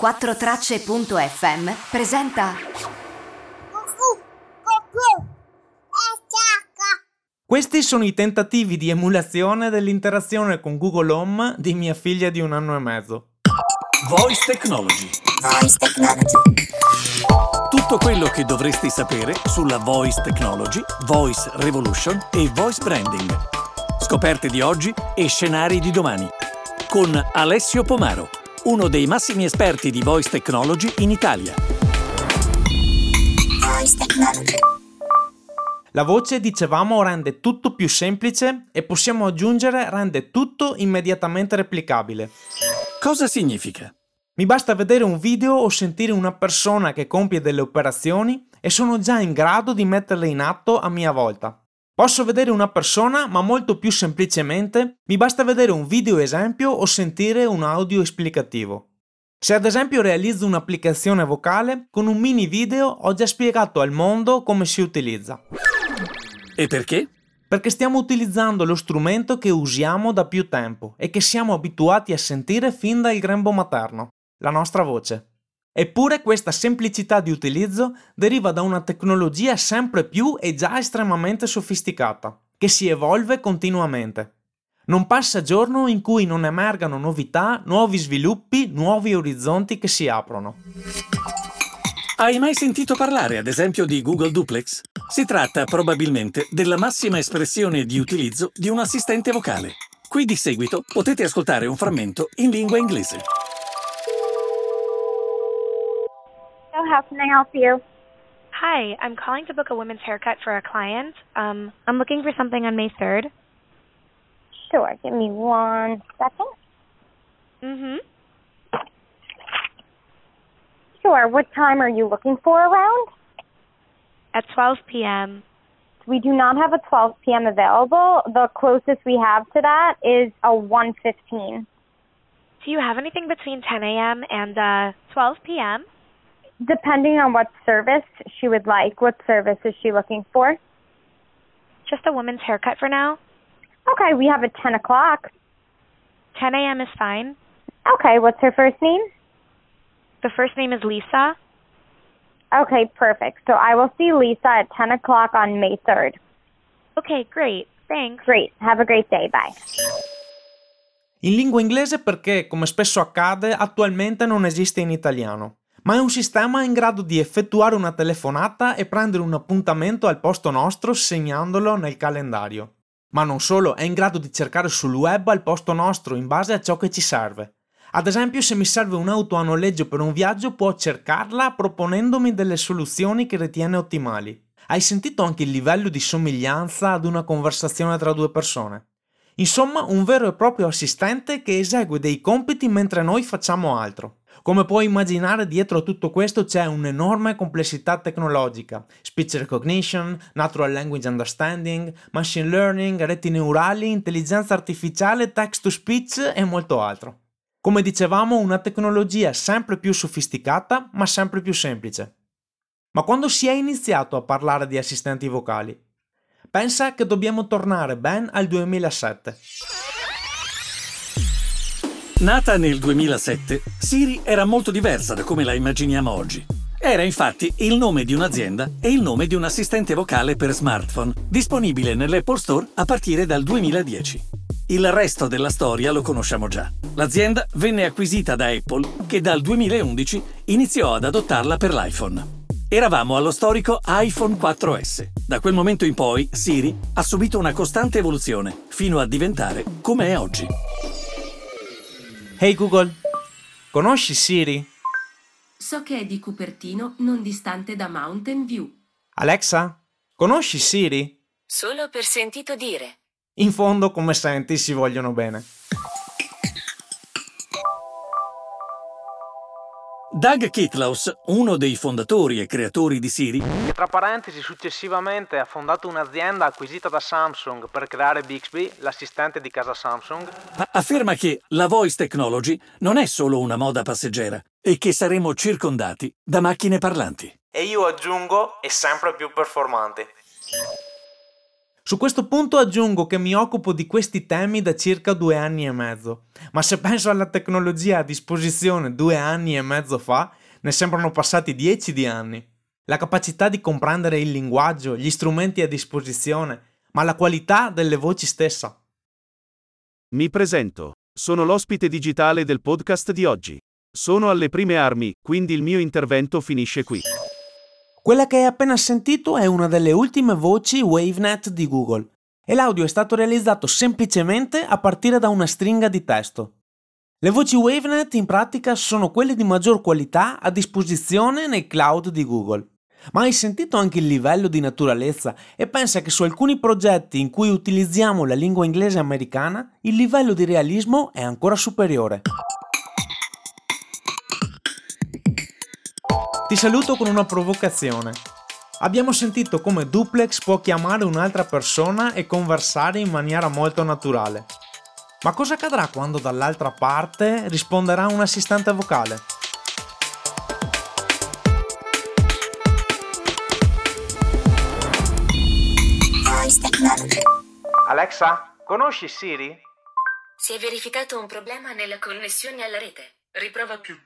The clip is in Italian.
4tracce.fm presenta Questi sono i tentativi di emulazione dell'interazione con Google Home di mia figlia di un anno e mezzo. Voice Technology. Tutto quello che dovresti sapere sulla Voice Technology, Voice Revolution e Voice Branding. Scoperte di oggi e scenari di domani. Con Alessio Pomaro, uno dei massimi esperti di Voice Technology in Italia. La voce, dicevamo, rende tutto più semplice e possiamo aggiungere rende tutto immediatamente replicabile. Cosa significa? Mi basta vedere un video o sentire una persona che compie delle operazioni e sono già in grado di metterle in atto a mia volta. Posso vedere una persona, ma molto più semplicemente mi basta vedere un video esempio o sentire un audio esplicativo. Se ad esempio realizzo un'applicazione vocale, con un mini video ho già spiegato al mondo come si utilizza. E perché? Perché stiamo utilizzando lo strumento che usiamo da più tempo e che siamo abituati a sentire fin dal grembo materno, la nostra voce. Eppure questa semplicità di utilizzo deriva da una tecnologia sempre più e già estremamente sofisticata, che si evolve continuamente. Non passa giorno in cui non emergano novità, nuovi sviluppi, nuovi orizzonti che si aprono. Hai mai sentito parlare, ad esempio, di Google Duplex? Si tratta probabilmente della massima espressione di utilizzo di un assistente vocale. Qui di seguito potete ascoltare un frammento in lingua inglese. How can I help you? Hi, I'm calling to book a women's haircut for a client. Um, I'm looking for something on May 3rd. Sure, give me one second. Mm-hmm. Sure, what time are you looking for around? At 12 p.m. We do not have a 12 p.m. available. The closest we have to that is a 1:15. Do you have anything between 10 a.m. and uh, 12 p.m.? Depending on what service she would like. What service is she looking for? Just a woman's haircut for now. Okay, we have a 10 o'clock. 10 a.m. is fine. Okay, what's her first name? The first name is Lisa. Okay, perfect. So I will see Lisa at 10 o'clock on May 3rd. Okay, great. Thanks. Great. Have a great day. Bye. In lingua inglese perché, come spesso accade, attualmente non esiste in italiano, ma è un sistema in grado di effettuare una telefonata e prendere un appuntamento al posto nostro segnandolo nel calendario. Ma non solo, è in grado di cercare sul web al posto nostro in base a ciò che ci serve. Ad esempio, se mi serve un'auto a noleggio per un viaggio, può cercarla proponendomi delle soluzioni che ritiene ottimali. Hai sentito anche il livello di somiglianza ad una conversazione tra due persone? Insomma, un vero e proprio assistente che esegue dei compiti mentre noi facciamo altro. Come puoi immaginare, dietro a tutto questo c'è un'enorme complessità tecnologica: speech recognition, natural language understanding, machine learning, reti neurali, intelligenza artificiale, text to speech e molto altro. Come dicevamo, una tecnologia sempre più sofisticata, ma sempre più semplice. Ma quando si è iniziato a parlare di assistenti vocali? Pensa che dobbiamo tornare ben al 2007. Nata nel 2007, Siri era molto diversa da come la immaginiamo oggi. Era infatti il nome di un'azienda e il nome di un assistente vocale per smartphone, disponibile nell'Apple Store a partire dal 2010. Il resto della storia lo conosciamo già. L'azienda venne acquisita da Apple, che dal 2011 iniziò ad adottarla per l'iPhone. Eravamo allo storico iPhone 4S. Da quel momento in poi Siri ha subito una costante evoluzione, fino a diventare come è oggi. Hey Google, conosci Siri? So che è di Cupertino, non distante da Mountain View. Alexa, conosci Siri? Solo per sentito dire. In fondo, come senti, si vogliono bene. Doug Kitlaus, uno dei fondatori e creatori di Siri, Che tra parentesi successivamente ha fondato un'azienda acquisita da Samsung per creare Bixby, l'assistente di casa Samsung, afferma che la voice technology non è solo una moda passeggera e che saremo circondati da macchine parlanti. e io aggiungo e sempre più performanti. Su questo punto aggiungo che mi occupo di questi temi da circa due anni e mezzo, ma se penso alla tecnologia a disposizione due anni e mezzo fa, ne sembrano passati dieci di anni. La capacità di comprendere il linguaggio, gli strumenti a disposizione, ma la qualità delle voci stessa. Mi presento. Sono l'ospite digitale del podcast di oggi. Sono alle prime armi, quindi il mio intervento finisce qui. Quella che hai appena sentito è una delle ultime voci WaveNet di Google e l'audio è stato realizzato semplicemente a partire da una stringa di testo. Le voci WaveNet in pratica sono quelle di maggior qualità a disposizione nei cloud di Google. Ma hai sentito anche il livello di naturalezza e pensa che su alcuni progetti in cui utilizziamo la lingua inglese americana il livello di realismo è ancora superiore. Ti saluto con una provocazione. Abbiamo sentito come Duplex può chiamare un'altra persona e conversare in maniera molto naturale. Ma cosa accadrà quando dall'altra parte risponderà un assistente vocale? Alexa, conosci Siri? Si è verificato un problema nella connessione alla rete. Riprova più.